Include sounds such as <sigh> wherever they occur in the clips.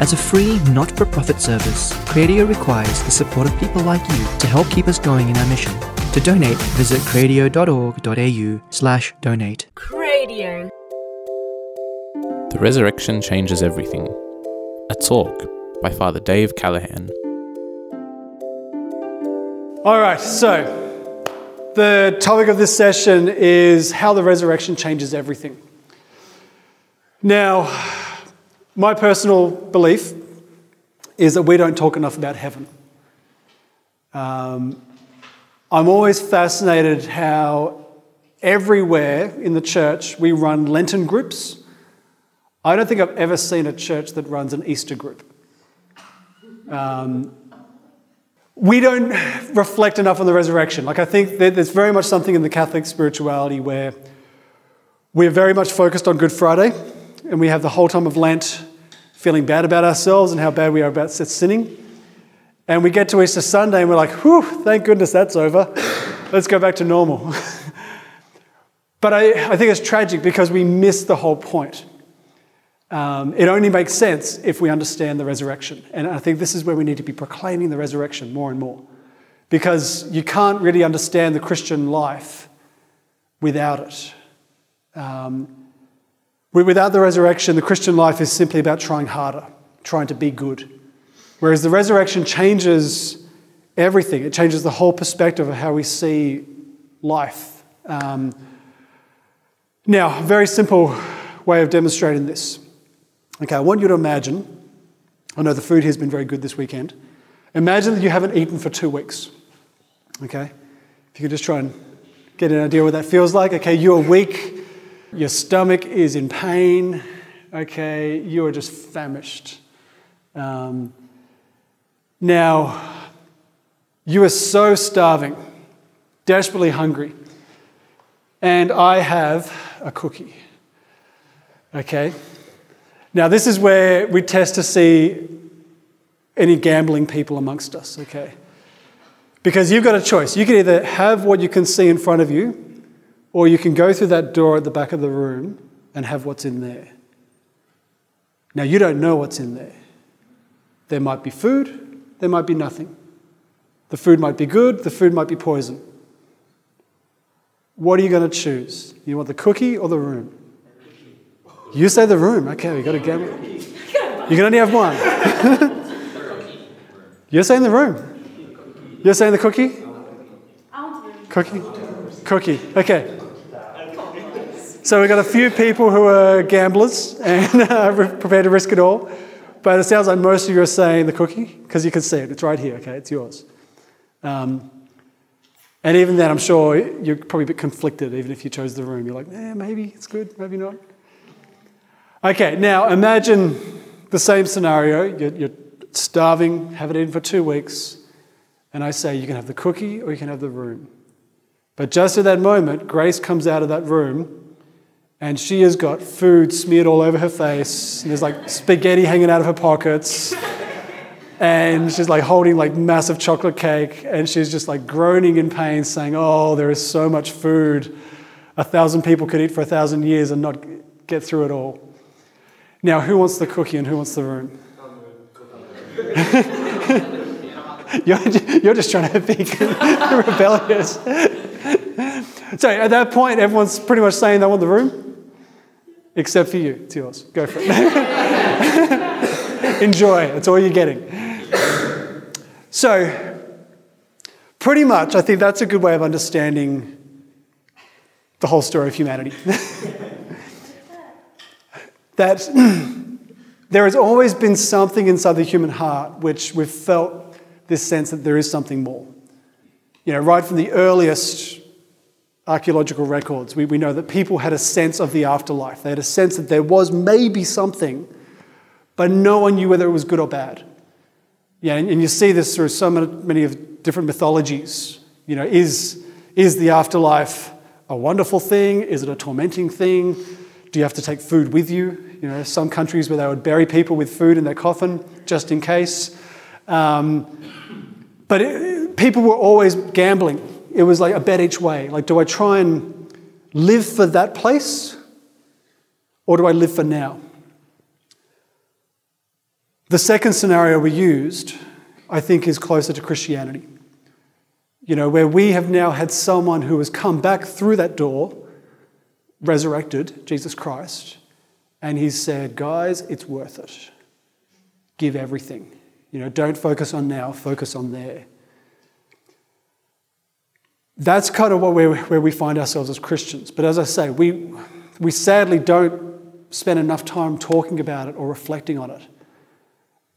As a free, not for profit service, Cradio requires the support of people like you to help keep us going in our mission. To donate, visit cradio.org.au slash donate. Cradio. The Resurrection Changes Everything. A talk by Father Dave Callahan. All right, so the topic of this session is how the resurrection changes everything. Now, my personal belief is that we don't talk enough about heaven. Um, I'm always fascinated how everywhere in the church we run Lenten groups. I don't think I've ever seen a church that runs an Easter group. Um, we don't reflect enough on the resurrection. Like, I think there's very much something in the Catholic spirituality where we're very much focused on Good Friday, and we have the whole time of Lent feeling bad about ourselves and how bad we are about sinning. And we get to Easter Sunday and we're like, whew, thank goodness that's over. Let's go back to normal. <laughs> but I, I think it's tragic because we miss the whole point. Um, it only makes sense if we understand the resurrection. And I think this is where we need to be proclaiming the resurrection more and more. Because you can't really understand the Christian life without it. Um, without the resurrection, the Christian life is simply about trying harder, trying to be good. Whereas the resurrection changes everything, it changes the whole perspective of how we see life. Um, now, very simple way of demonstrating this. Okay, I want you to imagine, I know the food here has been very good this weekend. Imagine that you haven't eaten for two weeks. Okay? If you could just try and get an idea what that feels like. Okay, you're weak, your stomach is in pain. Okay, you are just famished. Um, now, you are so starving, desperately hungry, and I have a cookie. Okay? Now, this is where we test to see any gambling people amongst us, okay? Because you've got a choice. You can either have what you can see in front of you, or you can go through that door at the back of the room and have what's in there. Now, you don't know what's in there. There might be food, there might be nothing. The food might be good, the food might be poison. What are you going to choose? You want the cookie or the room? You say the room. Okay, we got to gamble. You can only have one. <laughs> You're saying the room. You're saying the cookie? Cookie? Cookie. Okay. So we've got a few people who are gamblers and <laughs> are prepared to risk it all. But it sounds like most of you are saying the cookie because you can see it. It's right here. Okay, it's yours. Um, and even then, I'm sure you're probably a bit conflicted, even if you chose the room. You're like, eh, maybe it's good, maybe not. Okay, now imagine the same scenario. You're, you're starving, haven't eaten for two weeks, and I say you can have the cookie or you can have the room. But just at that moment, Grace comes out of that room and she has got food smeared all over her face. And there's like spaghetti hanging out of her pockets. And she's like holding like massive chocolate cake. And she's just like groaning in pain, saying, Oh, there is so much food. A thousand people could eat for a thousand years and not get through it all. Now, who wants the cookie and who wants the room? <laughs> you're, you're just trying to be <laughs> rebellious. <laughs> so at that point, everyone's pretty much saying they want the room, except for you. It's yours. Go for it. <laughs> Enjoy. That's all you're getting. So, pretty much, I think that's a good way of understanding the whole story of humanity. <laughs> that <clears throat> there has always been something inside the human heart which we've felt this sense that there is something more. You know, right from the earliest archaeological records, we, we know that people had a sense of the afterlife. They had a sense that there was maybe something, but no one knew whether it was good or bad. Yeah, and, and you see this through so many, many of different mythologies. You know, is, is the afterlife a wonderful thing? Is it a tormenting thing? Do you have to take food with you? You know, some countries where they would bury people with food in their coffin just in case. Um, but it, people were always gambling. It was like a bet each way. Like, do I try and live for that place or do I live for now? The second scenario we used, I think, is closer to Christianity. You know, where we have now had someone who has come back through that door, resurrected, Jesus Christ, and he's said, guys, it's worth it. Give everything. You know, don't focus on now, focus on there. That's kind of what we're, where we find ourselves as Christians. But as I say, we, we sadly don't spend enough time talking about it or reflecting on it.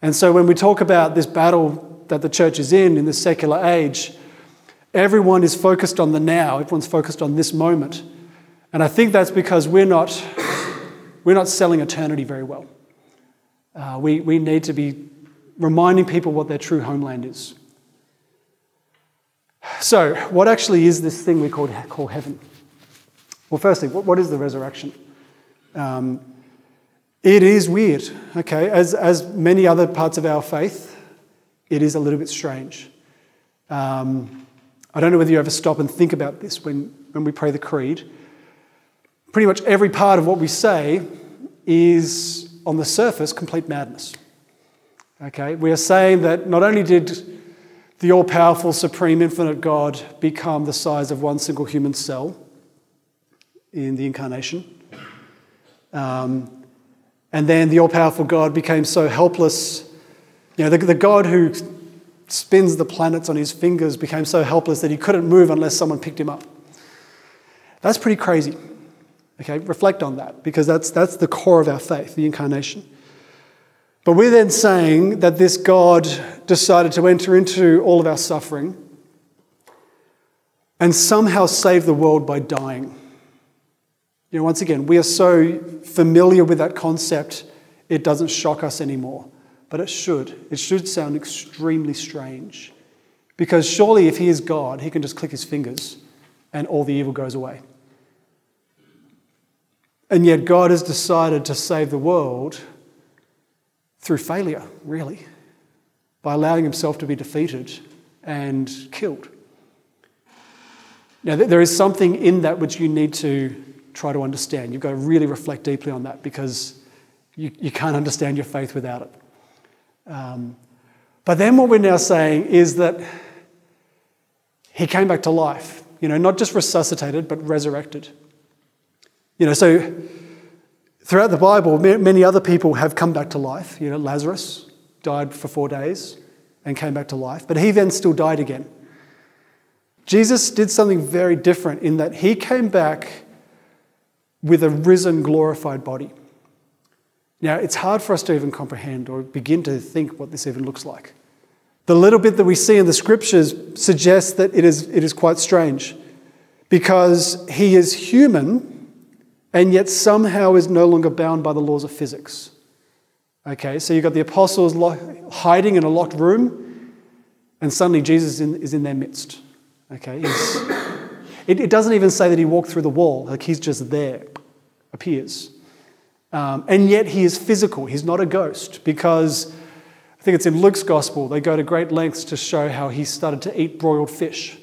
And so when we talk about this battle that the church is in, in this secular age, everyone is focused on the now, everyone's focused on this moment. And I think that's because we're not, we're not selling eternity very well. Uh, we, we need to be reminding people what their true homeland is. So, what actually is this thing we call, call heaven? Well, firstly, what, what is the resurrection? Um, it is weird, okay? As, as many other parts of our faith, it is a little bit strange. Um, I don't know whether you ever stop and think about this when, when we pray the creed. Pretty much every part of what we say is, on the surface, complete madness. Okay? We are saying that not only did the all powerful, supreme, infinite God become the size of one single human cell in the incarnation, um, and then the all powerful God became so helpless. You know, the, the God who spins the planets on his fingers became so helpless that he couldn't move unless someone picked him up. That's pretty crazy. Okay, reflect on that because that's, that's the core of our faith, the incarnation. But we're then saying that this God decided to enter into all of our suffering and somehow save the world by dying. You know, once again, we are so familiar with that concept, it doesn't shock us anymore. But it should. It should sound extremely strange. Because surely, if he is God, he can just click his fingers and all the evil goes away. And yet, God has decided to save the world through failure, really, by allowing himself to be defeated and killed. Now, there is something in that which you need to try to understand. You've got to really reflect deeply on that because you, you can't understand your faith without it. Um, but then what we're now saying is that he came back to life, you know, not just resuscitated, but resurrected. You know, so throughout the Bible, many other people have come back to life. You know, Lazarus died for four days and came back to life, but he then still died again. Jesus did something very different in that he came back with a risen, glorified body. Now, it's hard for us to even comprehend or begin to think what this even looks like. The little bit that we see in the scriptures suggests that it is, it is quite strange because he is human and yet somehow is no longer bound by the laws of physics. Okay, so you've got the apostles hiding in a locked room, and suddenly Jesus is in, is in their midst. Okay, it, it, doesn't even say that he walked through the wall, like he's just there, appears. Um, and yet he is physical, he's not a ghost, because I think it's in Luke's gospel, they go to great lengths to show how he started to eat broiled fish.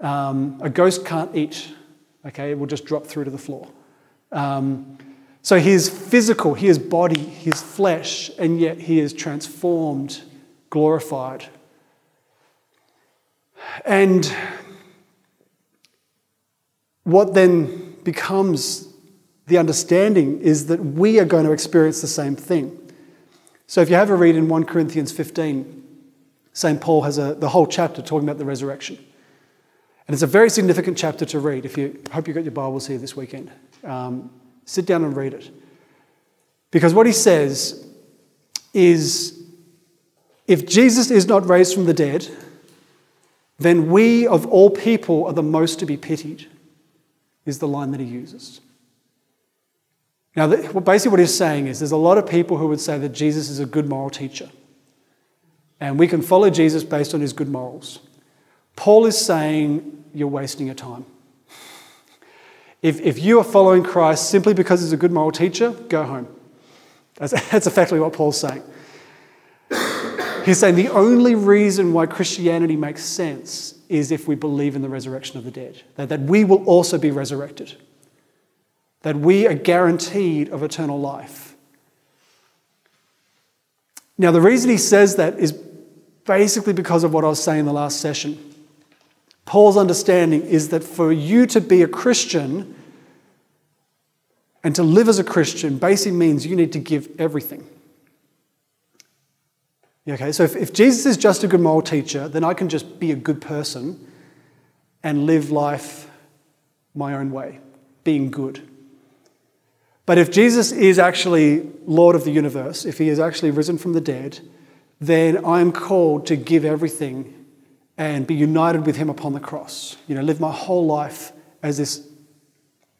Um, a ghost can't eat, okay, it will just drop through to the floor. Um, so he is physical, he is body, he is flesh, and yet he is transformed, glorified. And what then becomes the understanding is that we are going to experience the same thing. So if you have a read in 1 Corinthians 15, St. Paul has a, the whole chapter talking about the resurrection. And it's a very significant chapter to read. If you hope you got your Bibles here this weekend, um, sit down and read it. Because what he says is if Jesus is not raised from the dead, then we of all people are the most to be pitied, is the line that he uses. Now, basically, what he's saying is there's a lot of people who would say that Jesus is a good moral teacher. And we can follow Jesus based on his good morals. Paul is saying you're wasting your time. If, if you are following Christ simply because he's a good moral teacher, go home. That's, <laughs> that's effectively what Paul's saying. He's saying the only reason why Christianity makes sense is if we believe in the resurrection of the dead, that, that we will also be resurrected, that we are guaranteed of eternal life. Now, the reason he says that is basically because of what I was saying in the last session. Paul's understanding is that for you to be a Christian and to live as a Christian basically means you need to give everything. Okay, so if, if Jesus is just a good moral teacher, then I can just be a good person and live life my own way, being good. But if Jesus is actually Lord of the universe, if he is actually risen from the dead, then I'm called to give everything and be united with him upon the cross. You know, live my whole life as this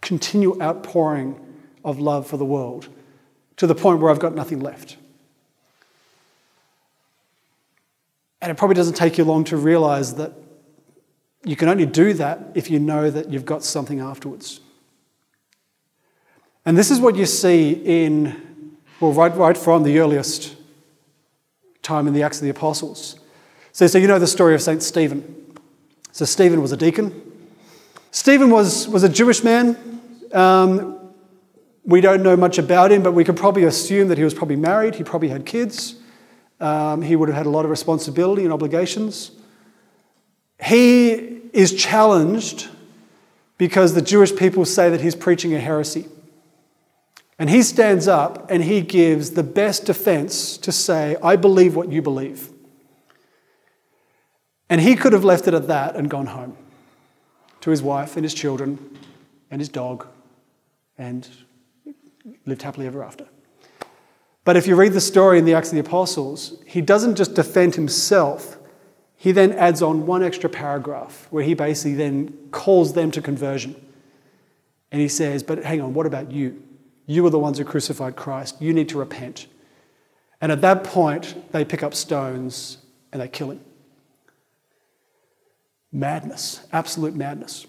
continual outpouring of love for the world to the point where I've got nothing left. And it probably doesn't take you long to realize that you can only do that if you know that you've got something afterwards. And this is what you see in, well, right, right from the earliest time in the Acts of the Apostles. So, so you know the story of St. Stephen. So, Stephen was a deacon. Stephen was, was a Jewish man. Um, we don't know much about him, but we could probably assume that he was probably married, he probably had kids, um, he would have had a lot of responsibility and obligations. He is challenged because the Jewish people say that he's preaching a heresy. And he stands up and he gives the best defense to say, I believe what you believe. And he could have left it at that and gone home to his wife and his children and his dog and lived happily ever after. But if you read the story in the Acts of the Apostles, he doesn't just defend himself, he then adds on one extra paragraph where he basically then calls them to conversion. And he says, But hang on, what about you? You are the ones who crucified Christ. You need to repent. And at that point, they pick up stones and they kill him. Madness, absolute madness.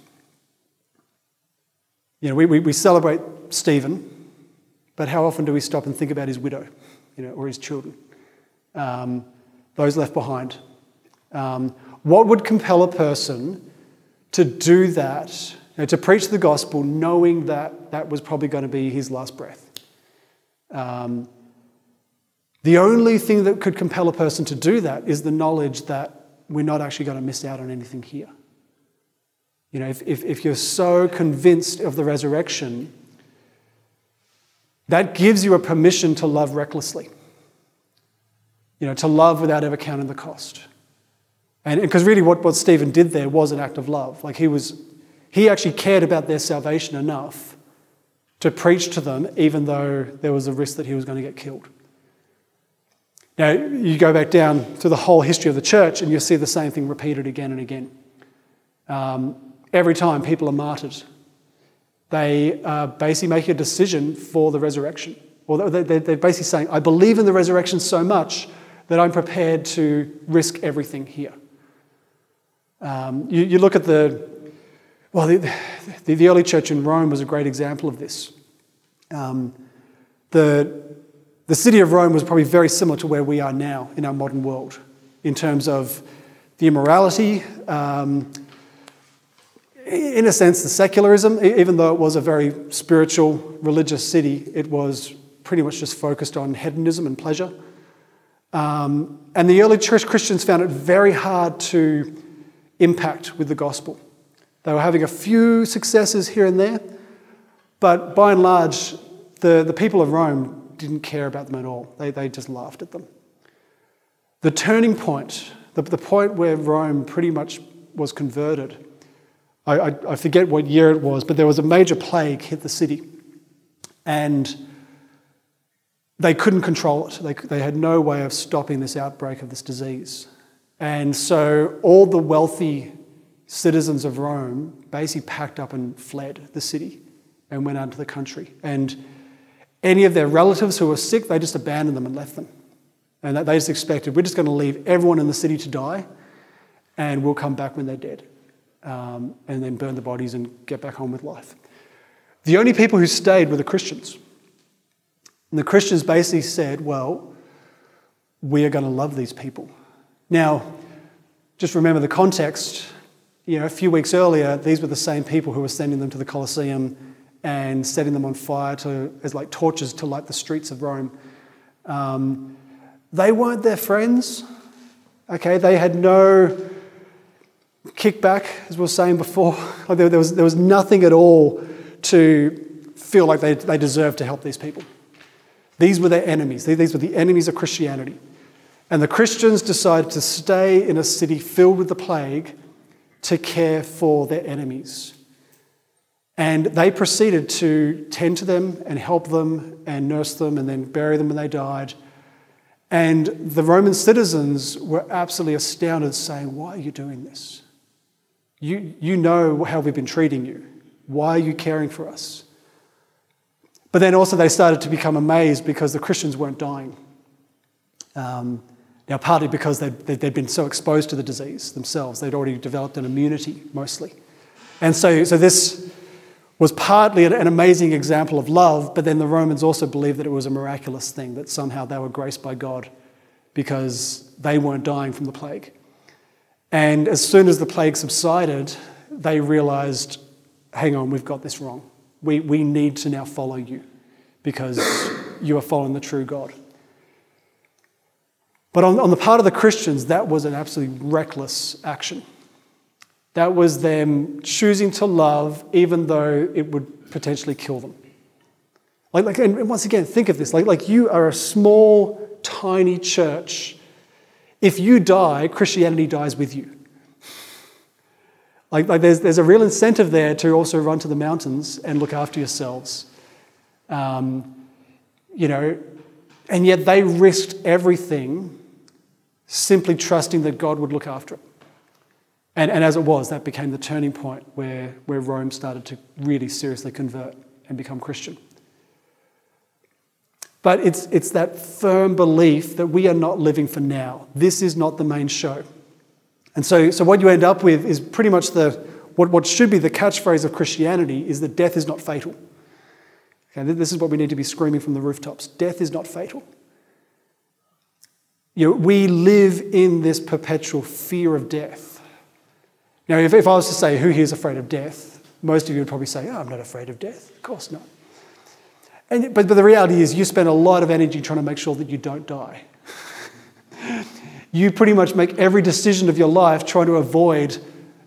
You know, we, we, we celebrate Stephen, but how often do we stop and think about his widow, you know, or his children, um, those left behind? Um, what would compel a person to do that, you know, to preach the gospel, knowing that that was probably going to be his last breath? Um, the only thing that could compel a person to do that is the knowledge that we're not actually going to miss out on anything here. You know, if, if, if you're so convinced of the resurrection, that gives you a permission to love recklessly. You know, to love without ever counting the cost. And because really what, what Stephen did there was an act of love. Like he was, he actually cared about their salvation enough to preach to them, even though there was a risk that he was going to get killed. Now, you go back down through the whole history of the church and you see the same thing repeated again and again. Um, every time people are martyred, they are basically making a decision for the resurrection. Or they're basically saying, I believe in the resurrection so much that I'm prepared to risk everything here. Um, you, you, look at the, well, the, the, the, early church in Rome was a great example of this. Um, the, the city of Rome was probably very similar to where we are now in our modern world in terms of the immorality, um, in a sense, the secularism, even though it was a very spiritual, religious city, it was pretty much just focused on hedonism and pleasure. Um, and the early church Christians found it very hard to impact with the gospel. They were having a few successes here and there, but by and large, the, the people of Rome didn't care about them at all. They, they just laughed at them. The turning point, the, the point where Rome pretty much was converted, I, I, I forget what year it was, but there was a major plague hit the city. And they couldn't control it. They, they had no way of stopping this outbreak of this disease. And so all the wealthy citizens of Rome basically packed up and fled the city and went out into the country. And any of their relatives who were sick, they just abandoned them and left them. And they just expected, we're just going to leave everyone in the city to die, and we'll come back when they're dead, um, and then burn the bodies and get back home with life. The only people who stayed were the Christians. And the Christians basically said, well, we are going to love these people. Now, just remember the context. You know, a few weeks earlier, these were the same people who were sending them to the Colosseum and setting them on fire to, as like torches to light the streets of Rome. Um, they weren't their friends. Okay, they had no kickback, as we were saying before. <laughs> Like there, there, was, there was nothing at all to feel like they, they deserved to help these people. These were their enemies. These were the enemies of Christianity. And the Christians decided to stay in a city filled with the plague to care for their enemies. And they proceeded to tend to them and help them and nurse them and then bury them when they died. And the Roman citizens were absolutely astounded, saying, Why are you doing this? You, you know how we've been treating you. Why are you caring for us? But then also they started to become amazed because the Christians weren't dying. Um, now, partly because they'd, they'd been so exposed to the disease themselves, they'd already developed an immunity mostly. And so, so this was partly an amazing example of love, but then the Romans also believed that it was a miraculous thing, that somehow they were graced by God because they weren't dying from the plague. And as soon as the plague subsided, they realized hang on, we've got this wrong. We, we need to now follow you because <coughs> you are following the true God. But on, on the part of the Christians, that was an absolutely reckless action. That was them choosing to love even though it would potentially kill them. Like, like, and once again, think of this like, like you are a small, tiny church. If you die, Christianity dies with you. Like, like there's, there's a real incentive there to also run to the mountains and look after yourselves. Um, you know, and yet they risked everything simply trusting that God would look after it. And, and as it was, that became the turning point where, where Rome started to really seriously convert and become Christian. But it's, it's that firm belief that we are not living for now. This is not the main show. And so, so what you end up with is pretty much the, what, what should be the catchphrase of Christianity is that death is not fatal. Okay, this is what we need to be screaming from the rooftops. Death is not fatal. You know, we live in this perpetual fear of death. Now, if, if I was to say, who here is afraid of death? Most of you would probably say, oh, I'm not afraid of death. Of course not. And, but, but the reality is, you spend a lot of energy trying to make sure that you don't die. <laughs> you pretty much make every decision of your life trying to avoid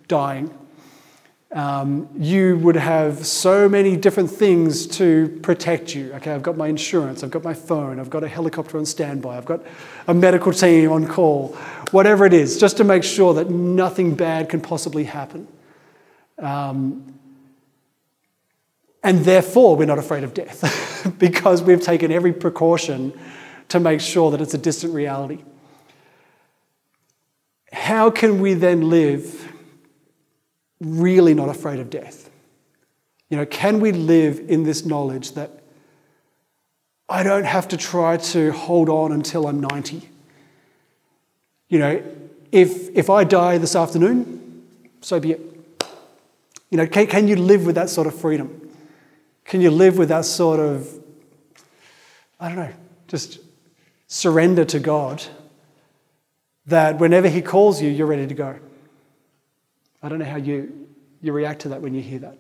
dying. Um, you would have so many different things to protect you. Okay, I've got my insurance, I've got my phone, I've got a helicopter on standby, I've got a medical team on call, whatever it is, just to make sure that nothing bad can possibly happen. Um, and therefore, we're not afraid of death <laughs> because we've taken every precaution to make sure that it's a distant reality how can we then live really not afraid of death? You know, can we live in this knowledge that I don't have to try to hold on until I'm 90? You know, if, if I die this afternoon, so be it. You know, can, can you live with that sort of freedom? Can you live with that sort of, I don't know, just surrender to God that whenever He calls you, you're ready to go. I don't know how you, you react to that when you hear that.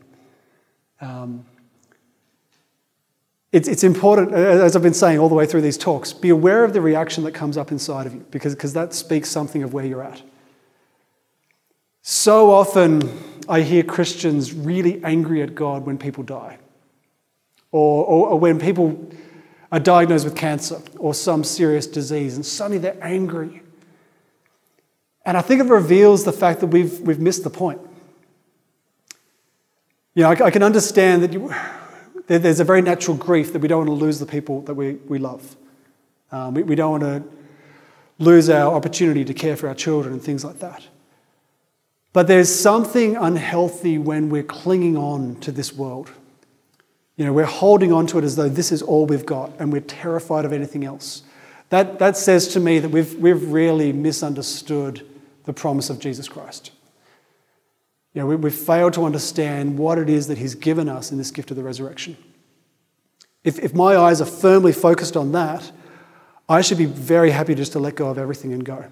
Um, it's, it's important, as I've been saying all the way through these talks, be aware of the reaction that comes up inside of you because, because that speaks something of where you're at. So often, I hear Christians really angry at God when people die, or, or, or when people are diagnosed with cancer or some serious disease, and suddenly they're angry. And I think it reveals the fact that we've, we've missed the point. You know, I, I can understand that you, there's a very natural grief that we don't want to lose the people that we, we love. Um, we, we don't want to lose our opportunity to care for our children and things like that. But there's something unhealthy when we're clinging on to this world. You know, we're holding on to it as though this is all we've got and we're terrified of anything else. That, that says to me that we've, we've really misunderstood the promise of Jesus Christ. You know, we, we've failed to understand what it is that He's given us in this gift of the resurrection. If, if my eyes are firmly focused on that, I should be very happy just to let go of everything and go.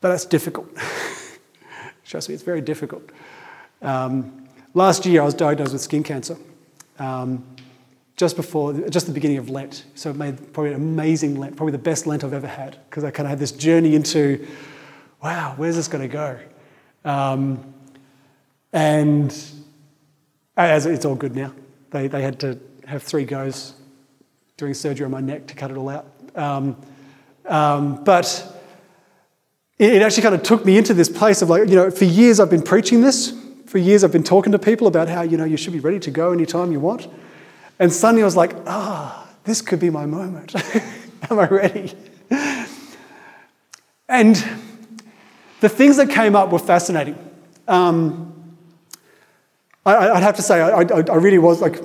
But that's difficult. <laughs> Trust me, it's very difficult. Um, last year, I was diagnosed with skin cancer. Um, just before, just the beginning of Lent. So it made probably an amazing Lent, probably the best Lent I've ever had, because I kind of had this journey into, wow, where's this going to go? Um, and as it's all good now. They, they had to have three goes doing surgery on my neck to cut it all out. Um, um, but it, it actually kind of took me into this place of like, you know, for years I've been preaching this. For years I've been talking to people about how, you know, you should be ready to go anytime you want. And suddenly I was like, ah, oh, this could be my moment. <laughs> Am I ready? And the things that came up were fascinating. Um, I, would have to say, I, I, I, really was like,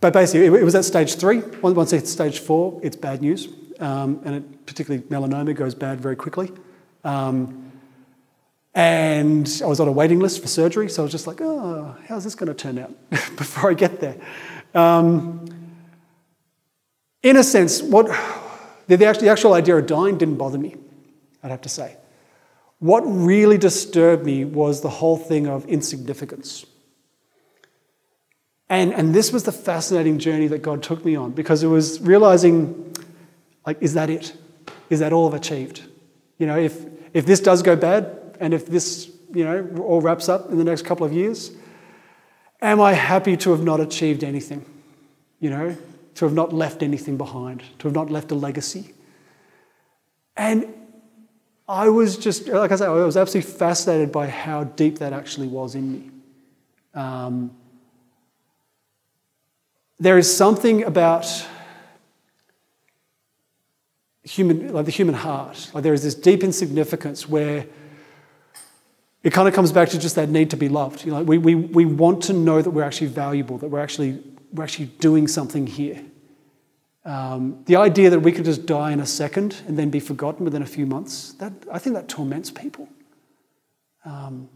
but basically, it, was at stage three. Once it's stage four, it's bad news. Um, and it, particularly melanoma goes bad very quickly. Um, and I was on a waiting list for surgery, so I was just like, oh, how's this going to turn out <laughs> before I get there? Um, in a sense, what the, actual, the actual idea of dying didn't bother me, I'd have to say. What really disturbed me was the whole thing of insignificance. And, and this was the fascinating journey that God took me on because it was realizing, like, is that it? Is that all I've achieved? You know, if, if this does go bad and if this, you know, all wraps up in the next couple of years, am I happy to have not achieved anything? You know, to have not left anything behind, to have not left a legacy. And I was just, like I said, I was absolutely fascinated by how deep that actually was in me. Um, there is something about human, like the human heart. Like there is this deep insignificance where it kind of comes back to just that need to be loved. You know, we, we, we want to know that we're actually valuable, that we're actually, we're actually doing something here. Um, the idea that we could just die in a second and then be forgotten within a few months, that, I think that torments people. Um,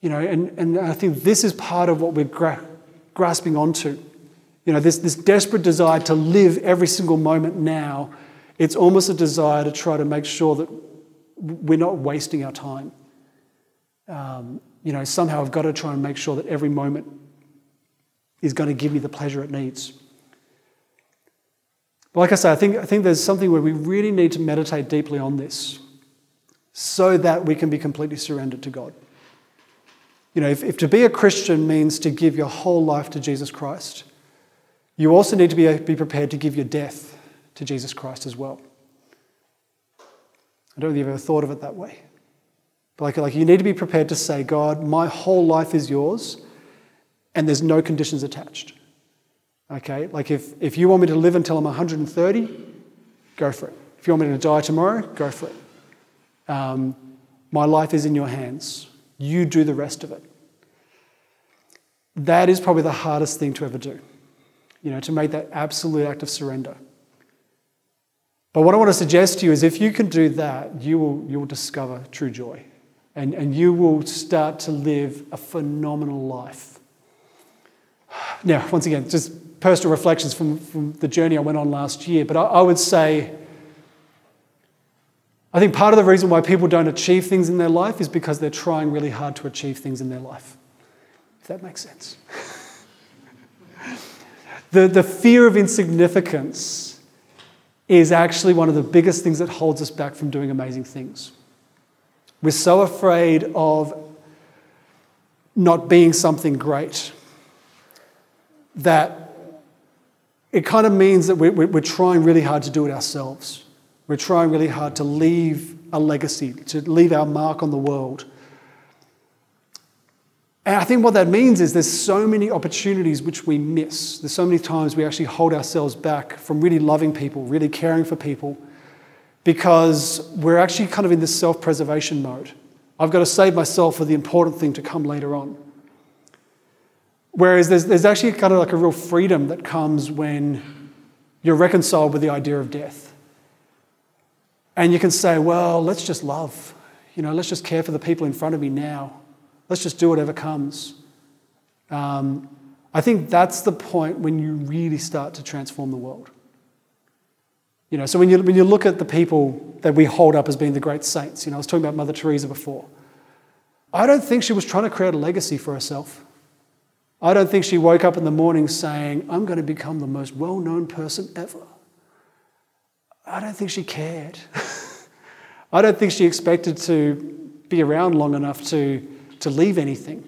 you know, and, and I think this is part of what we're gra- grasping onto. You know, this, this desperate desire to live every single moment now, it's almost a desire to try to make sure that we're not wasting our time. Um, you know, somehow I've got to try and make sure that every moment is going to give me the pleasure it needs. But like I say, I think, I think there's something where we really need to meditate deeply on this so that we can be completely surrendered to God. You know, if, if to be a Christian means to give your whole life to Jesus Christ, you also need to be, be prepared to give your death to Jesus Christ as well. I don't know if you've ever thought of it that way. Like, like you need to be prepared to say, God, my whole life is yours, and there's no conditions attached. Okay? Like if, if you want me to live until I'm 130, go for it. If you want me to die tomorrow, go for it. Um, my life is in your hands. You do the rest of it. That is probably the hardest thing to ever do you know, to make that absolute act of surrender. But what I want to suggest to you is if you can do that, you will, you will discover true joy. And, and you will start to live a phenomenal life. Now, once again, just personal reflections from, from the journey I went on last year. But I, I would say, I think part of the reason why people don't achieve things in their life is because they're trying really hard to achieve things in their life. If that makes sense. <laughs> The, the fear of insignificance is actually one of the biggest things that holds us back from doing amazing things. We're so afraid of not being something great that it kind of means that we're, we're trying really hard to do it ourselves. We're trying really hard to leave a legacy, to leave our mark on the world. And I think what that means is there's so many opportunities which we miss. There's so many times we actually hold ourselves back from really loving people, really caring for people, because we're actually kind of in this self preservation mode. I've got to save myself for the important thing to come later on. Whereas there's, there's actually kind of like a real freedom that comes when you're reconciled with the idea of death. And you can say, well, let's just love. You know, let's just care for the people in front of me now. Let's just do whatever comes. Um, I think that's the point when you really start to transform the world. You know, so when you, when you look at the people that we hold up as being the great saints, you know, I was talking about Mother Teresa before. I don't think she was trying to create a legacy for herself. I don't think she woke up in the morning saying, I'm going to become the most well known person ever. I don't think she cared. <laughs> I don't think she expected to be around long enough to, to leave anything.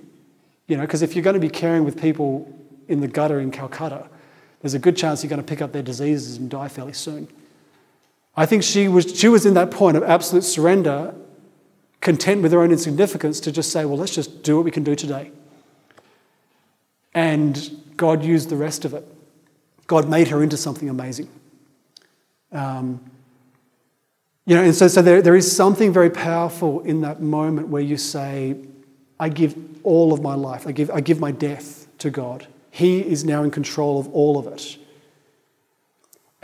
You know, because if you're going to be caring with people in the gutter in Calcutta, there's a good chance you're going to pick up their diseases and die fairly soon. I think she was, she was in that point of absolute surrender, content with her own insignificance, to just say, well, let's just do what we can do today. And God used the rest of it. God made her into something amazing. Um, you know, and so, so there, there is something very powerful in that moment where you say, I give all of my life, I give, I give my death to God. He is now in control of all of it.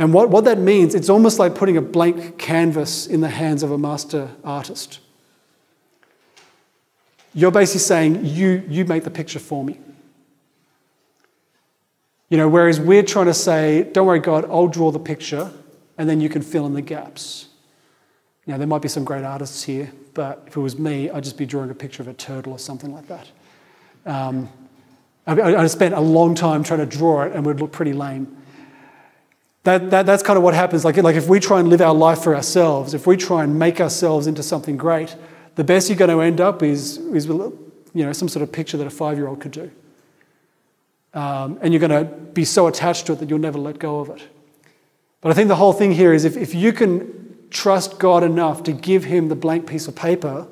And what, what that means, it's almost like putting a blank canvas in the hands of a master artist. You're basically saying, you, you make the picture for me. You know, whereas we're trying to say, don't worry, God, I'll draw the picture and then you can fill in the gaps. Now, there might be some great artists here, but if it was me, I'd just be drawing a picture of a turtle or something like that. Um, I, I spent a long time trying to draw it and it would look pretty lame. That, that, that's kind of what happens. Like, like if we try and live our life for ourselves, if we try and make ourselves into something great, the best you're going to end up is, is you know, some sort of picture that a five year old could do. Um, and you're going to be so attached to it that you'll never let go of it. But I think the whole thing here is if, if you can trust God enough to give Him the blank piece of paper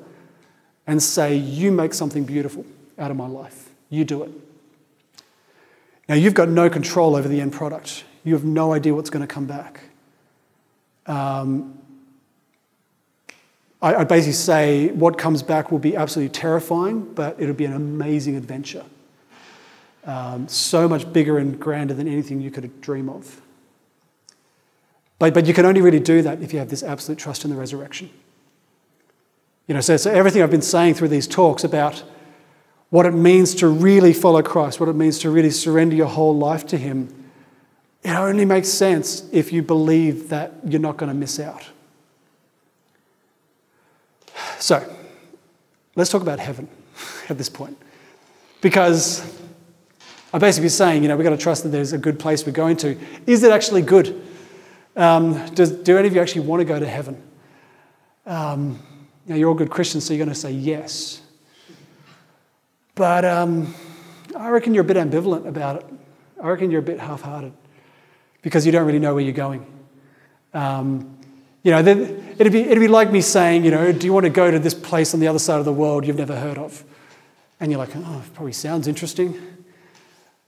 and say, You make something beautiful out of my life, you do it. Now, you've got no control over the end product, you have no idea what's going to come back. Um, I, I basically say what comes back will be absolutely terrifying, but it'll be an amazing adventure um, so much bigger and grander than anything you could dream of. But, but you can only really do that if you have this absolute trust in the resurrection. You know, so, so everything I've been saying through these talks about what it means to really follow Christ, what it means to really surrender your whole life to Him, it only makes sense if you believe that you're not going to miss out. So, let's talk about heaven <laughs> at this point. Because I'm basically saying, you know, we've got to trust that there's a good place we're going to. Is it actually good? Um, does, do any of you actually want to go to heaven? Um, you know, you're all good Christians, so you're going to say yes. But um, I reckon you're a bit ambivalent about it. I reckon you're a bit half hearted because you don't really know where you're going. Um, you know, it'd be, it'd be like me saying, you know, do you want to go to this place on the other side of the world you've never heard of? And you're like, oh, it probably sounds interesting.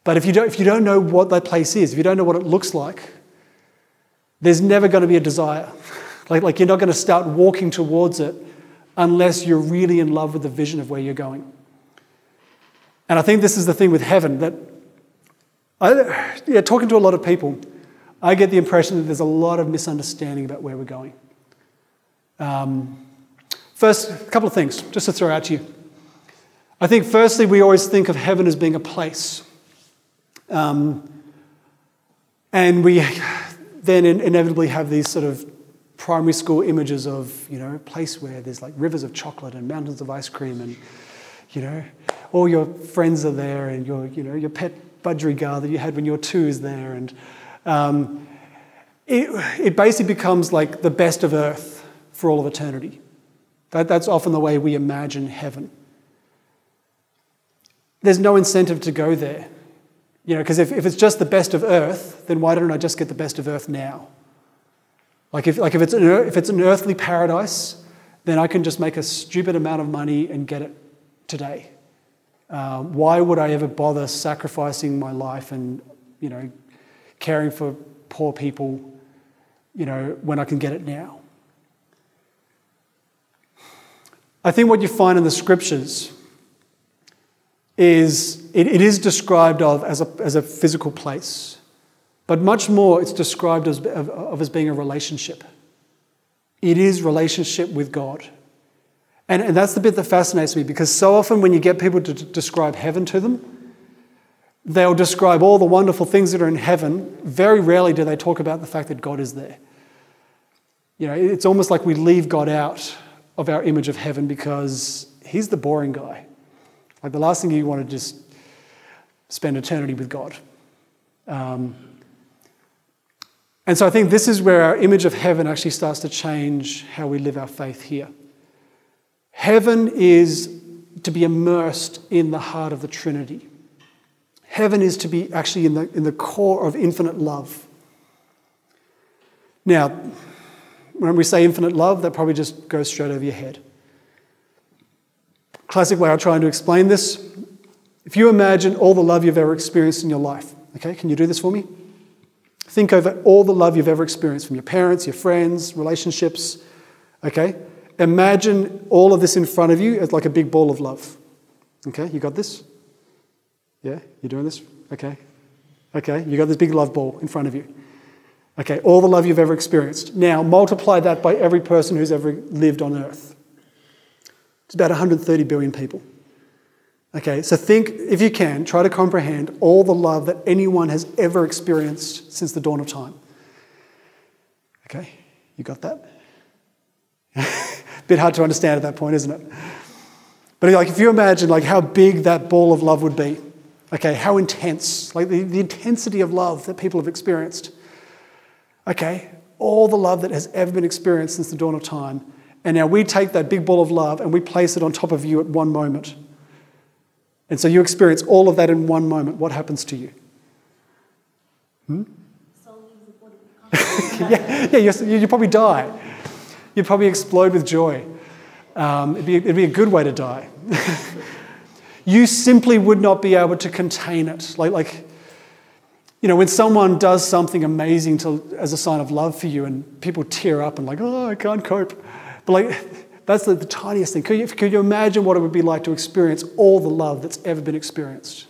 But if you, don't, if you don't know what that place is, if you don't know what it looks like, there's never going to be a desire. <laughs> like, like you're not going to start walking towards it unless you're really in love with the vision of where you're going. And I think this is the thing with heaven that, I, yeah, talking to a lot of people, I get the impression that there's a lot of misunderstanding about where we're going. Um, first, a couple of things just to throw out to you. I think, firstly, we always think of heaven as being a place. Um, and we then inevitably have these sort of primary school images of, you know, a place where there's like rivers of chocolate and mountains of ice cream and, you know, all your friends are there and your, you know, your pet budgerigar that you had when you were two is there. And um, it, it basically becomes like the best of earth for all of eternity. That, that's often the way we imagine heaven. There's no incentive to go there. You know, because if, if it's just the best of earth, then why don't I just get the best of earth now? Like if, like if, it's, an, if it's an earthly paradise, then I can just make a stupid amount of money and get it today. Um, why would I ever bother sacrificing my life and, you know, caring for poor people, you know, when I can get it now? I think what you find in the scriptures is it, it is described of as a, as a physical place, but much more it's described as, of, of as being a relationship. It is relationship with God. And, and that's the bit that fascinates me because so often when you get people to d- describe heaven to them, they'll describe all the wonderful things that are in heaven. Very rarely do they talk about the fact that God is there. You know, it's almost like we leave God out of our image of heaven because he's the boring guy. Like the last thing you want to just spend eternity with God. Um, and so I think this is where our image of heaven actually starts to change how we live our faith here. Heaven is to be immersed in the heart of the Trinity. Heaven is to be actually in the, in the core of infinite love. Now, when we say infinite love, that probably just goes straight over your head. Classic way of trying to explain this if you imagine all the love you've ever experienced in your life, okay, can you do this for me? Think over all the love you've ever experienced from your parents, your friends, relationships, okay? Imagine all of this in front of you as like a big ball of love. Okay, you got this? Yeah, you doing this? Okay. Okay, you got this big love ball in front of you. Okay, all the love you've ever experienced. Now, multiply that by every person who's ever lived on earth. It's about 130 billion people. Okay, so think, if you can, try to comprehend all the love that anyone has ever experienced since the dawn of time. Okay, you got that? <laughs> Bit hard to understand at that point, isn't it? But like, if you imagine like how big that ball of love would be, okay, how intense, like the, the intensity of love that people have experienced. Okay, all the love that has ever been experienced since the dawn of time. And now we take that big ball of love and we place it on top of you at one moment. And so you experience all of that in one moment. What happens to you? Hmm? <laughs> yeah, yeah you, probably die. You'd probably explode with joy. Um, it'd, be, it'd be a good way to die. <laughs> you simply would not be able to contain it. Like, like, you know, when someone does something amazing to, as a sign of love for you and people tear up and like, oh, I can't cope. But like, that's the, the tiniest thing. Could you, could you imagine what it would be like to experience all the love that's ever been experienced?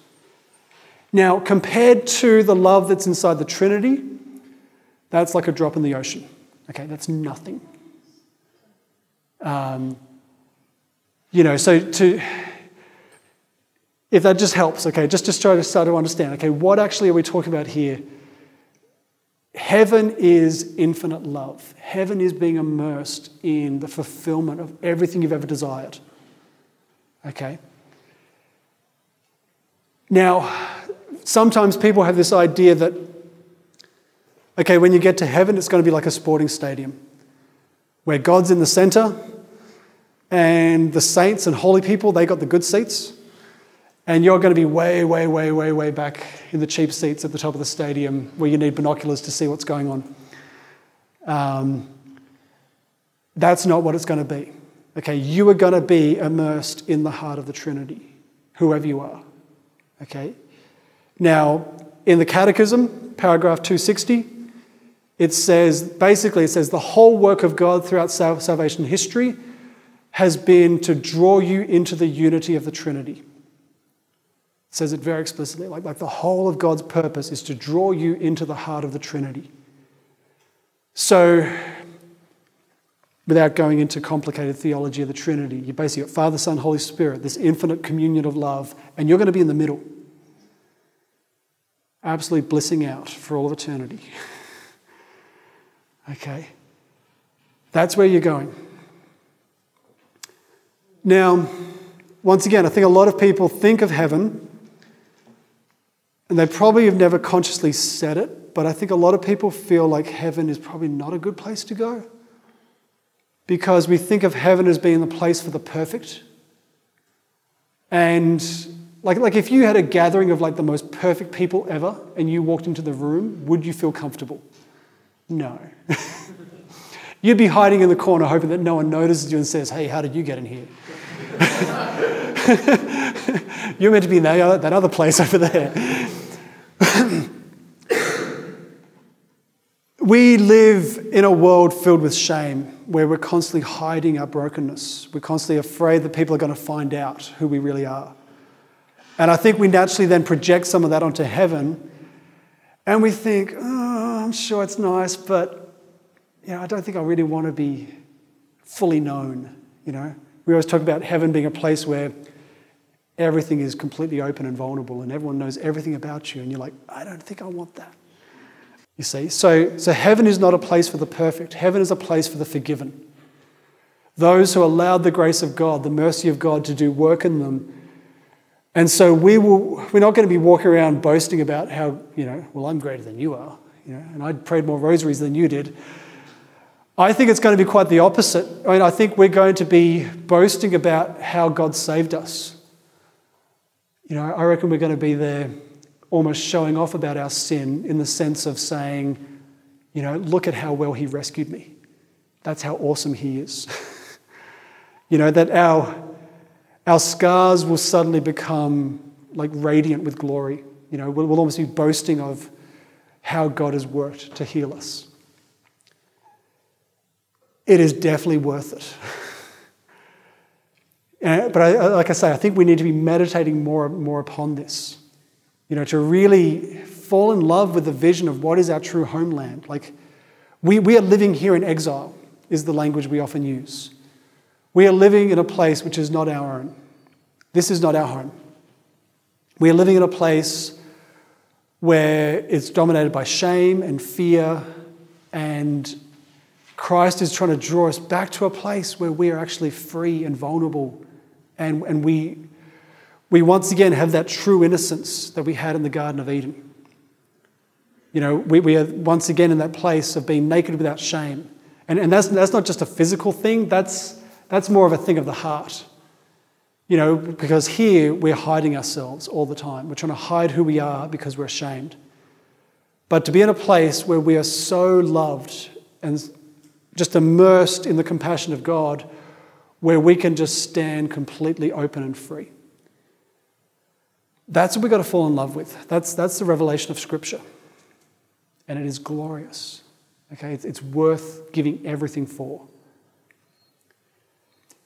Now, compared to the love that's inside the Trinity, that's like a drop in the ocean. Okay, that's nothing. Um, you know, so to, if that just helps, okay, just, just try to start to understand, okay, what actually are we talking about here? Heaven is infinite love. Heaven is being immersed in the fulfillment of everything you've ever desired. Okay? Now, sometimes people have this idea that, okay, when you get to heaven, it's going to be like a sporting stadium where God's in the center and the saints and holy people, they got the good seats. And you're going to be way, way, way, way, way back in the cheap seats at the top of the stadium where you need binoculars to see what's going on. Um, that's not what it's going to be. Okay, you are going to be immersed in the heart of the Trinity, whoever you are. Okay? Now, in the Catechism, paragraph 260, it says basically, it says the whole work of God throughout salvation history has been to draw you into the unity of the Trinity. Says it very explicitly. Like, like the whole of God's purpose is to draw you into the heart of the Trinity. So, without going into complicated theology of the Trinity, you basically got Father, Son, Holy Spirit, this infinite communion of love, and you're going to be in the middle. Absolutely blissing out for all of eternity. <laughs> okay? That's where you're going. Now, once again, I think a lot of people think of heaven, and they probably have never consciously said it, but I think a lot of people feel like heaven is probably not a good place to go. Because we think of heaven as being the place for the perfect. And like, like if you had a gathering of like the most perfect people ever and you walked into the room, would you feel comfortable? No. <laughs> You'd be hiding in the corner hoping that no one notices you and says, Hey, how did you get in here? <laughs> You're meant to be in that other place <laughs> over there. <coughs> we live in a world filled with shame where we're constantly hiding our brokenness. We're constantly afraid that people are going to find out who we really are. And I think we naturally then project some of that onto heaven and we think, oh, I'm sure it's nice, but you know, I don't think I really want to be fully known, you know. We always talk about heaven being a place where everything is completely open and vulnerable and everyone knows everything about you, and you're like, I don't think I want that. You see? So, so heaven is not a place for the perfect, heaven is a place for the forgiven. Those who allowed the grace of God, the mercy of God to do work in them And so we will, we're not going to be walking around boasting about how, you know, well, I'm greater than you are, you know, and I prayed more rosaries than you did. I think it's going to be quite the opposite. I mean, I think we're going to be boasting about how God saved us. You know, I reckon we're going to be there almost showing off about our sin in the sense of saying, you know, look at how well He rescued me. That's how awesome He is. <laughs> you know, that our, our scars will suddenly become like radiant with glory. You know, we'll, we'll almost be boasting of how God has worked to heal us. It is definitely worth it. <laughs> Uh, but I, uh, like I say, I think we need to be meditating more, more upon this. You know, to really fall in love with the vision of what is our true homeland. Like, we, we are living here in exile, is the language we often use. We are living in a place which is not our own. This is not our home. We are living in a place where it's dominated by shame and fear, and Christ is trying to draw us back to a place where we are actually free and vulnerable, and, and we, we once again have that true innocence that we had in the Garden of Eden. You know, we, we are once again in that place of being naked without shame. And, and that's, that's not just a physical thing, that's, that's more of a thing of the heart. You know, because here we're hiding ourselves all the time. We're trying to hide who we are because we're ashamed. But to be in a place where we are so loved and just immersed in the compassion of God, where we can just stand completely open and free. That's what we've got to fall in love with. That's, that's the revelation of Scripture. And it is glorious. Okay, it's, it's worth giving everything for.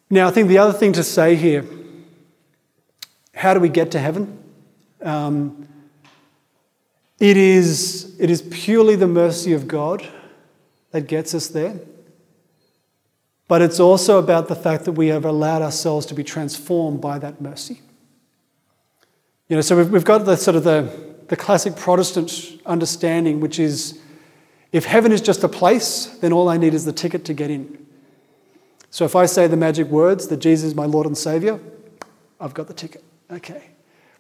Now, I think the other thing to say here how do we get to heaven? Um, it, is, it is purely the mercy of God that gets us there. But it's also about the fact that we have allowed ourselves to be transformed by that mercy. You know, so we've, we've got the sort of the, the classic Protestant understanding, which is if heaven is just a place, then all I need is the ticket to get in. So if I say the magic words that Jesus is my Lord and Savior, I've got the ticket. Okay.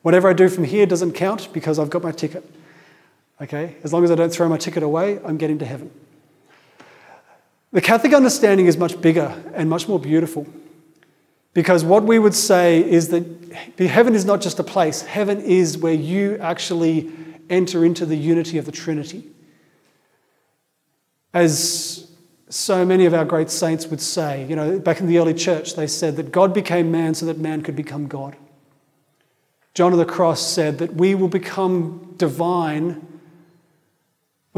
Whatever I do from here doesn't count because I've got my ticket. Okay? As long as I don't throw my ticket away, I'm getting to heaven. The Catholic understanding is much bigger and much more beautiful because what we would say is that heaven is not just a place, heaven is where you actually enter into the unity of the Trinity. As so many of our great saints would say, you know, back in the early church, they said that God became man so that man could become God. John of the Cross said that we will become divine.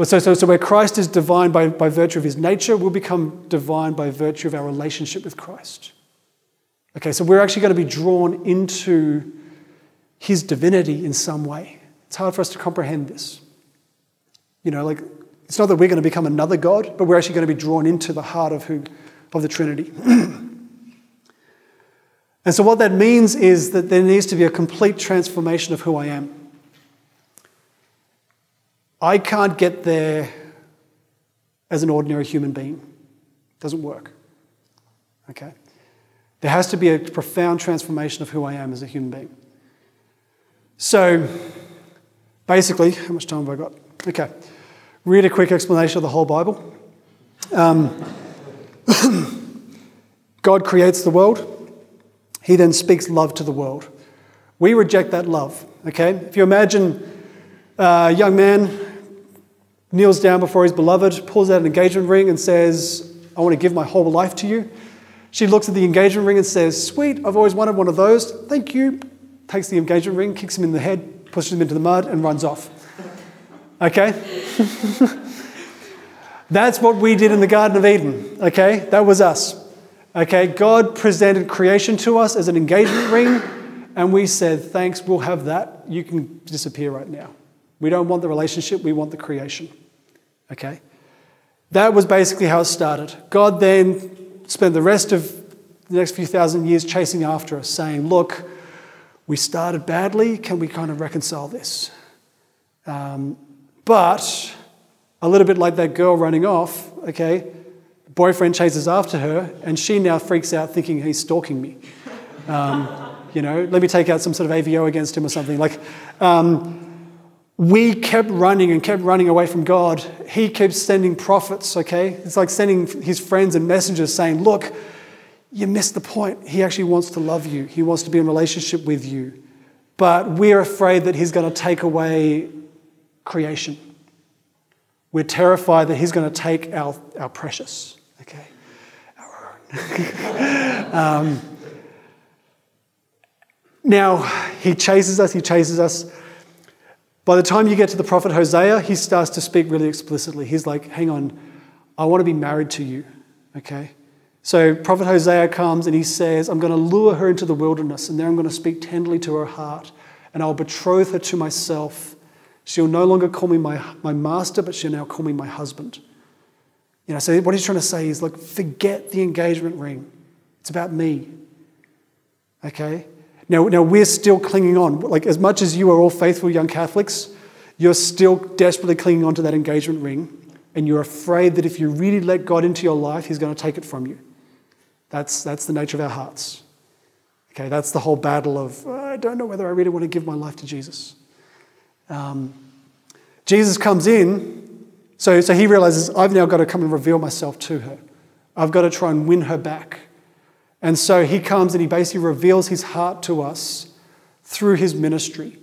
So, so, so where Christ is divine by, by virtue of his nature, we'll become divine by virtue of our relationship with Christ. Okay, so we're actually going to be drawn into his divinity in some way. It's hard for us to comprehend this. You know, like, it's not that we're going to become another God, but we're actually going to be drawn into the heart of, who, of the Trinity. <clears throat> And so, what that means is that there needs to be a complete transformation of who I am. I can't get there as an ordinary human being. It doesn't work. Okay? There has to be a profound transformation of who I am as a human being. So, basically, how much time have I got? Okay. Read a quick explanation of the whole Bible. Um, <coughs> God creates the world. He then speaks love to the world. We reject that love, okay? If you imagine a young man kneels down before his beloved, pulls out an engagement ring, and says, I want to give my whole life to you. She looks at the engagement ring and says, Sweet, I've always wanted one of those. Thank you. Takes the engagement ring, kicks him in the head, pushes him into the mud, and runs off. Okay? <laughs> That's what we did in the Garden of Eden, okay? That was us. Okay, God presented creation to us as an engagement ring, and we said, Thanks, we'll have that. You can disappear right now. We don't want the relationship, we want the creation. Okay? That was basically how it started. God then spent the rest of the next few thousand years chasing after us, saying, Look, we started badly. Can we kind of reconcile this? Um, but a little bit like that girl running off, okay, boyfriend chases after her, and she now freaks out thinking he's stalking me. Um, You know, let me take out some sort of AVO against him or something. Like, um, we kept running and kept running away from God. He kept sending prophets, okay? It's like sending his friends and messengers saying, Look, you missed the point. He actually wants to love you, he wants to be in relationship with you. But we're afraid that he's going to take away creation. We're terrified that he's going to take our, our precious, okay? Our <laughs> um, now, he chases us, he chases us. By the time you get to the prophet Hosea, he starts to speak really explicitly. He's like, hang on, I want to be married to you, okay? So, Prophet Hosea comes and he says, I'm going to lure her into the wilderness, and there I'm going to speak tenderly to her heart, and I'll betroth her to myself. She'll no longer call me my, my master, but she'll now call me my husband. You know, so what he's trying to say is, look, forget the engagement ring. It's about me. Okay? Now, now we're still clinging on. Like, as much as you are all faithful young Catholics, you're still desperately clinging on to that engagement ring, and you're afraid that if you really let God into your life, He's going to take it from you. That's, that's the nature of our hearts. Okay, that's the whole battle of, I don't know whether I really want to give my life to Jesus. Um, Jesus comes in, so, so he realizes, I've now got to come and reveal myself to her. I've got to try and win her back. And so he comes and he basically reveals his heart to us through his ministry.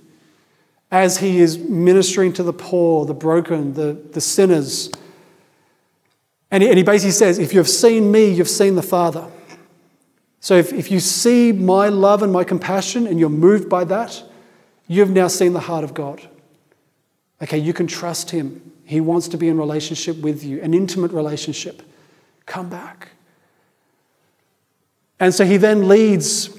As he is ministering to the poor, the broken, the, the sinners. And he, and he basically says, If you've seen me, you've seen the Father. So if, if you see my love and my compassion and you're moved by that, you've now seen the heart of God. Okay, you can trust him. He wants to be in relationship with you, an intimate relationship. Come back. And so he then leads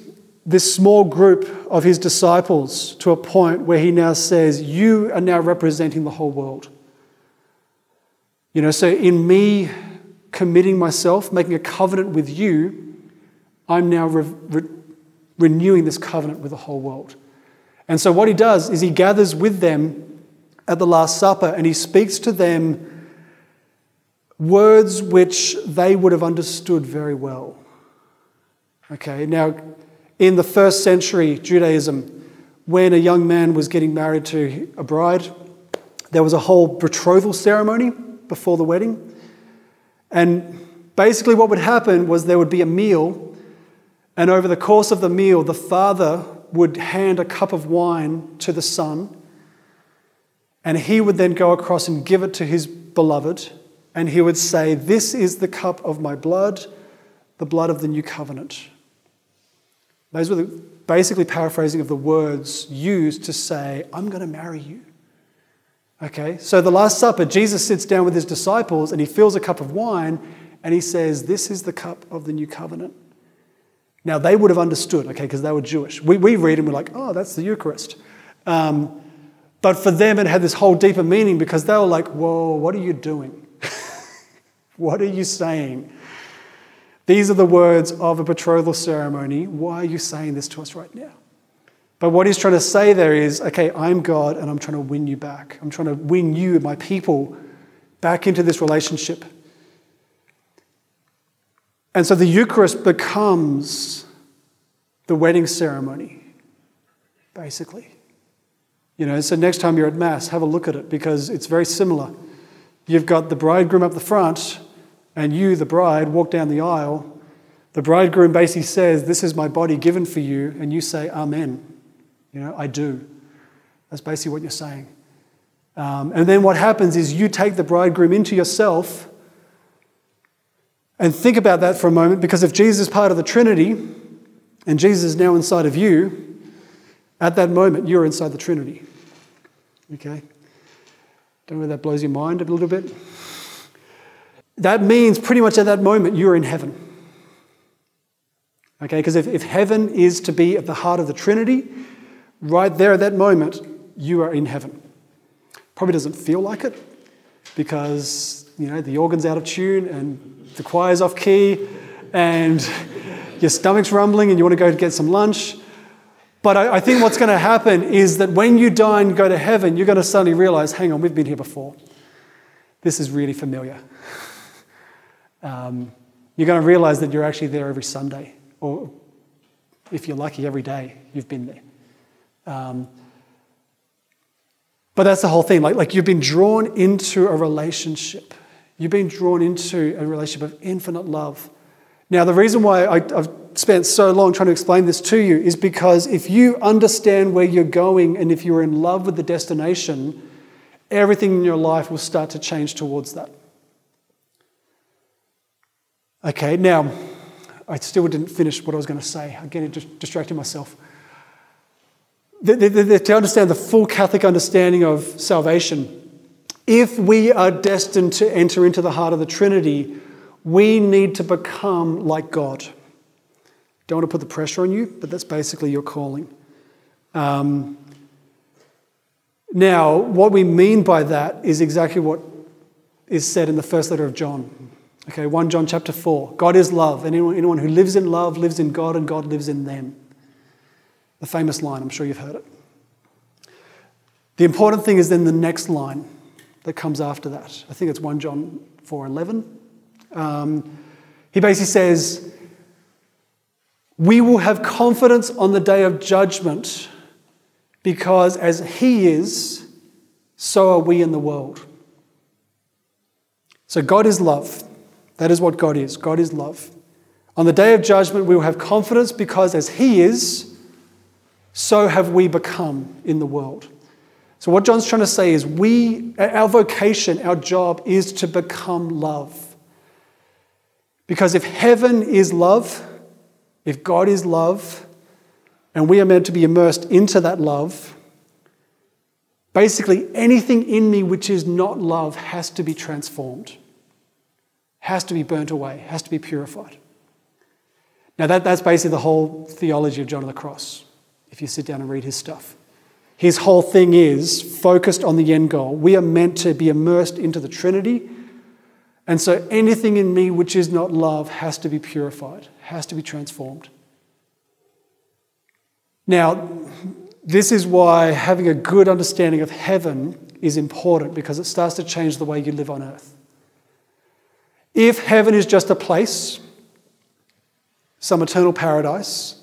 this small group of his disciples to a point where he now says, You are now representing the whole world. You know, so in me committing myself, making a covenant with you, I'm now re- re- renewing this covenant with the whole world. And so what he does is he gathers with them at the Last Supper and he speaks to them words which they would have understood very well. Okay, now in the first century Judaism, when a young man was getting married to a bride, there was a whole betrothal ceremony before the wedding. And basically, what would happen was there would be a meal, and over the course of the meal, the father would hand a cup of wine to the son, and he would then go across and give it to his beloved, and he would say, This is the cup of my blood, the blood of the new covenant. Those were the, basically paraphrasing of the words used to say, I'm going to marry you. Okay, so the Last Supper, Jesus sits down with his disciples and he fills a cup of wine and he says, This is the cup of the new covenant. Now, they would have understood, okay, because they were Jewish. We, we read and we're like, Oh, that's the Eucharist. Um, but for them, it had this whole deeper meaning because they were like, Whoa, what are you doing? <laughs> what are you saying? These are the words of a betrothal ceremony. Why are you saying this to us right now? But what he's trying to say there is okay, I'm God and I'm trying to win you back. I'm trying to win you, my people, back into this relationship. And so the Eucharist becomes the wedding ceremony, basically. You know, so next time you're at Mass, have a look at it because it's very similar. You've got the bridegroom up the front, and you, the bride, walk down the aisle, the bridegroom basically says, This is my body given for you, and you say, Amen. You know, I do. That's basically what you're saying. Um, and then what happens is you take the bridegroom into yourself and think about that for a moment because if Jesus is part of the Trinity and Jesus is now inside of you, at that moment you're inside the Trinity. Okay? Don't know if that blows your mind a little bit. That means pretty much at that moment you're in heaven. Okay, because if, if heaven is to be at the heart of the Trinity, right there at that moment, you are in heaven. Probably doesn't feel like it because, you know, the organ's out of tune and the choir's off key and <laughs> your stomach's rumbling and you want to go get some lunch. But I, I think what's going to happen is that when you die and go to heaven, you're going to suddenly realize hang on, we've been here before. This is really familiar um, you're going to realize that you're actually there every Sunday or If you're lucky, every day you've been there. Um, but that's the whole thing. Like, like you've been drawn into a relationship. You've been drawn into a relationship of infinite love. Now, the reason why I, I've spent so long trying to explain this to you is because if you understand where you're going and if you're in love with the destination, everything in your life will start to change towards that. Okay, now, I still didn't finish what I was going to say. I'm getting distracted myself. The, the, the, to understand the full Catholic understanding of salvation, if we are destined to enter into the heart of the Trinity, we need to become like God. Don't want to put the pressure on you, but that's basically your calling. Um, now, what we mean by that is exactly what is said in the first letter of John. Okay, 1 John chapter 4. God is love. Anyone, anyone who lives in love lives in God and God lives in them. The famous line, I'm sure you've heard it. The important thing is then the next line that comes after that. I think it's 1 John 4:11. Um, he basically says, "We will have confidence on the day of judgment because as he is, so are we in the world." So God is love. That is what God is. God is love. On the day of judgment, we will have confidence because as He is, so have we become in the world. So, what John's trying to say is, we, our vocation, our job is to become love. Because if heaven is love, if God is love, and we are meant to be immersed into that love, basically anything in me which is not love has to be transformed has to be burnt away, has to be purified. Now, that, that's basically the whole theology of John of the Cross, if you sit down and read his stuff. His whole thing is focused on the end goal. We are meant to be immersed into the Trinity. And so anything in me which is not love has to be purified, has to be transformed. Now, this is why having a good understanding of heaven is important because it starts to change the way you live on earth. If heaven is just a place, some eternal paradise,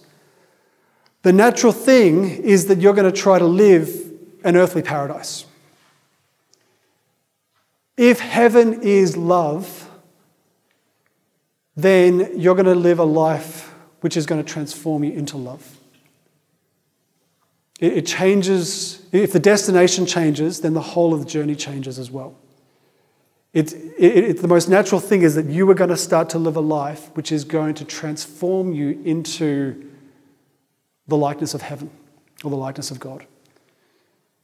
the natural thing is that you're going to try to live an earthly paradise. If heaven is love, then you're going to live a life which is going to transform you into love. It, changes, if the destination changes, then the whole of the journey changes as well. It's, it, the most natural thing is that you are going to start to live a life which is going to transform you into the likeness of heaven or the likeness of God.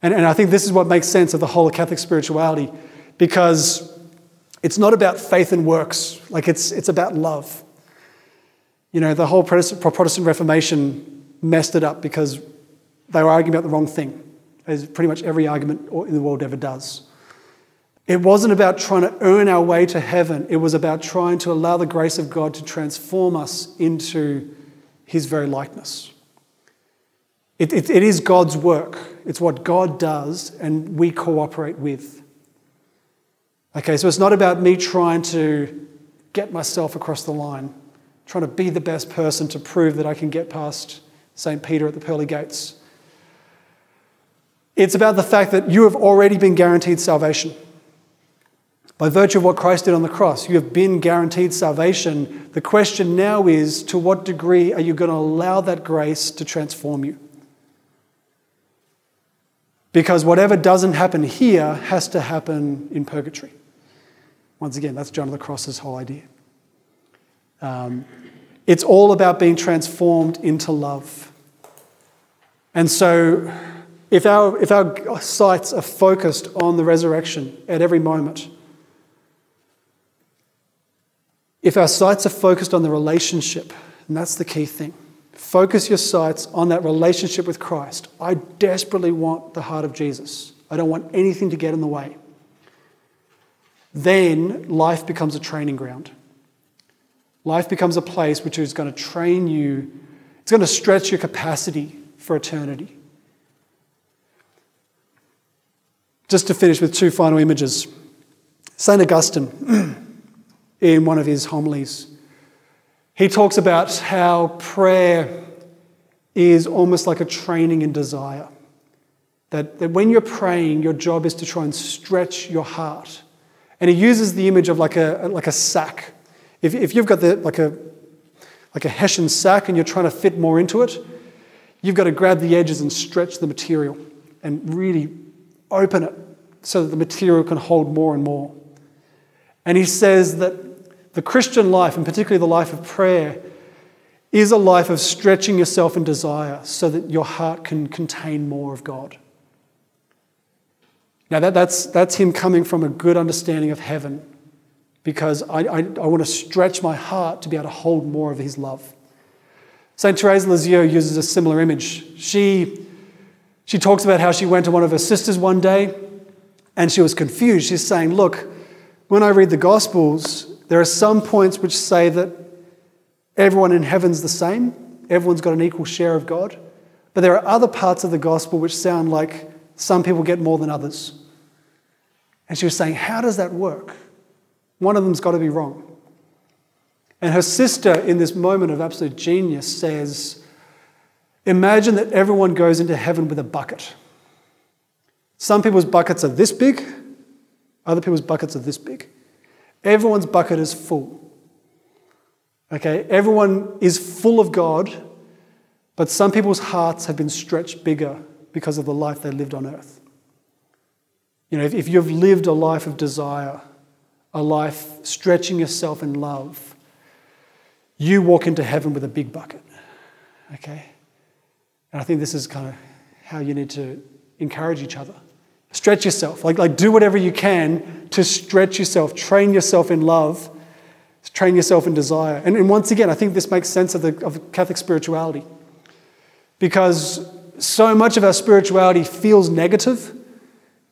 And, and I think this is what makes sense of the whole Catholic spirituality because it's not about faith and works, like it's, it's about love. You know, the whole Protestant Reformation messed it up because they were arguing about the wrong thing, as pretty much every argument in the world ever does. It wasn't about trying to earn our way to heaven, it was about trying to allow the grace of God to transform us into His very likeness. It, it, it is God's work, it's what God does, and we cooperate with. Okay, so it's not about me trying to get myself across the line, trying to be the best person to prove that I can get past St. Peter at the pearly gates. It's about the fact that you have already been guaranteed salvation. By virtue of what Christ did on the cross, you have been guaranteed salvation. The question now is to what degree are you going to allow that grace to transform you? Because whatever doesn't happen here has to happen in purgatory. Once again, that's John of the Cross's whole idea. Um, it's all about being transformed into love. And so, if our, if our sights are focused on the resurrection at every moment, if our sights are focused on the relationship, and that's the key thing, focus your sights on that relationship with Christ. I desperately want the heart of Jesus. I don't want anything to get in the way. Then life becomes a training ground. Life becomes a place which is going to train you, it's going to stretch your capacity for eternity. Just to finish with two final images. St. Augustine. <clears throat> in one of his homilies. He talks about how prayer is almost like a training in desire. That, that when you're praying, your job is to try and stretch your heart. And he uses the image of like a, like a sack. If, if you've got the, like, a, like a Hessian sack and you're trying to fit more into it, you've got to grab the edges and stretch the material and really open it so that the material can hold more and more. And he says that the Christian life, and particularly the life of prayer, is a life of stretching yourself in desire so that your heart can contain more of God. Now, that, that's, that's him coming from a good understanding of heaven because I, I, I want to stretch my heart to be able to hold more of his love. St. Therese Lisieux uses a similar image. She, she talks about how she went to one of her sisters one day and she was confused. She's saying, Look, when I read the Gospels, there are some points which say that everyone in heaven's the same, everyone's got an equal share of God. But there are other parts of the Gospel which sound like some people get more than others. And she was saying, How does that work? One of them's got to be wrong. And her sister, in this moment of absolute genius, says, Imagine that everyone goes into heaven with a bucket. Some people's buckets are this big, other people's buckets are this big. Everyone's bucket is full. Okay, everyone is full of God, but some people's hearts have been stretched bigger because of the life they lived on earth. You know, if, if you've lived a life of desire, a life stretching yourself in love, you walk into heaven with a big bucket. Okay? And I think this is kind of how you need to encourage each other. Stretch yourself. Like, like do whatever you can to stretch yourself. Train yourself in love. Train yourself in desire. And, and once again, I think this makes sense of, the, of Catholic spirituality. Because so much of our spirituality feels negative.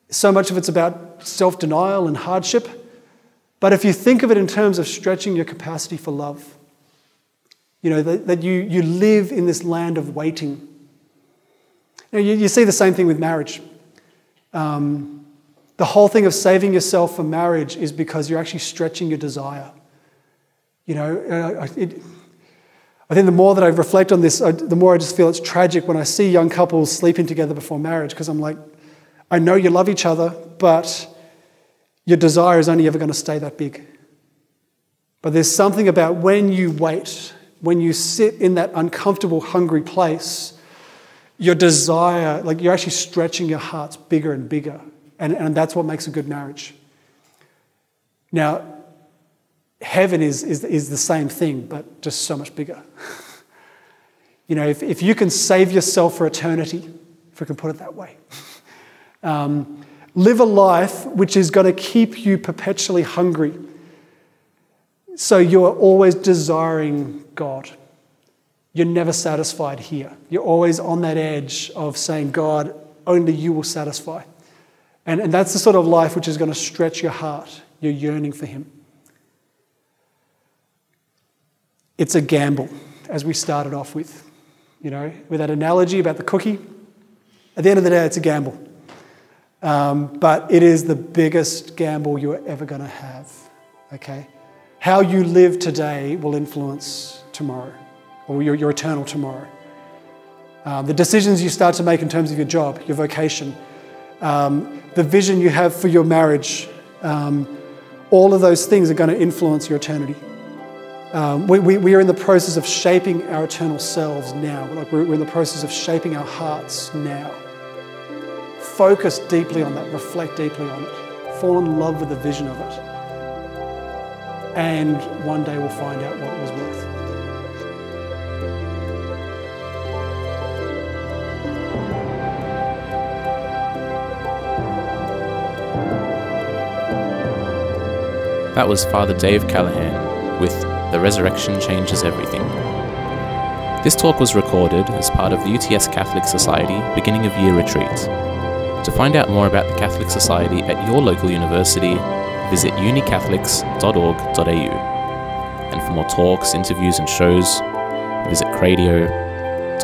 So much of it's about self denial and hardship. But if you think of it in terms of stretching your capacity for love, you know, that, that you, you live in this land of waiting. You, you, you see the same thing with marriage. Um, the whole thing of saving yourself for marriage is because you're actually stretching your desire. You know, it, I think the more that I reflect on this, the more I just feel it's tragic when I see young couples sleeping together before marriage because I'm like, I know you love each other, but your desire is only ever going to stay that big. But there's something about when you wait, when you sit in that uncomfortable, hungry place, your desire, like you're actually stretching your hearts bigger and bigger. And, and that's what makes a good marriage. Now, heaven is, is, is the same thing, but just so much bigger. <laughs> you know, if, if you can save yourself for eternity, if we can put it that way, <laughs> um, live a life which is going to keep you perpetually hungry. So you're always desiring God. You're never satisfied here. You're always on that edge of saying, God, only you will satisfy. And, and that's the sort of life which is going to stretch your heart, You're yearning for Him. It's a gamble, as we started off with. You know, with that analogy about the cookie. At the end of the day, it's a gamble. Um, but it is the biggest gamble you're ever going to have. Okay? How you live today will influence tomorrow or your, your eternal tomorrow. Um, the decisions you start to make in terms of your job, your vocation, um, the vision you have for your marriage, um, all of those things are going to influence your eternity. Um, we, we, we, are in the process of shaping our eternal selves now. Like we're, we're in the process of shaping our hearts now. Focus deeply on that, reflect deeply on it, fall in love with the vision of it. And one day we'll find out what it was worth. That was Father Dave Callahan with The Resurrection Changes Everything. This talk was recorded as part of the UTS Catholic Society beginning of year retreat. To find out more about the Catholic Society at your local university, visit unicatholics.org.au. And for more talks, interviews, and shows, visit cradio.org.au.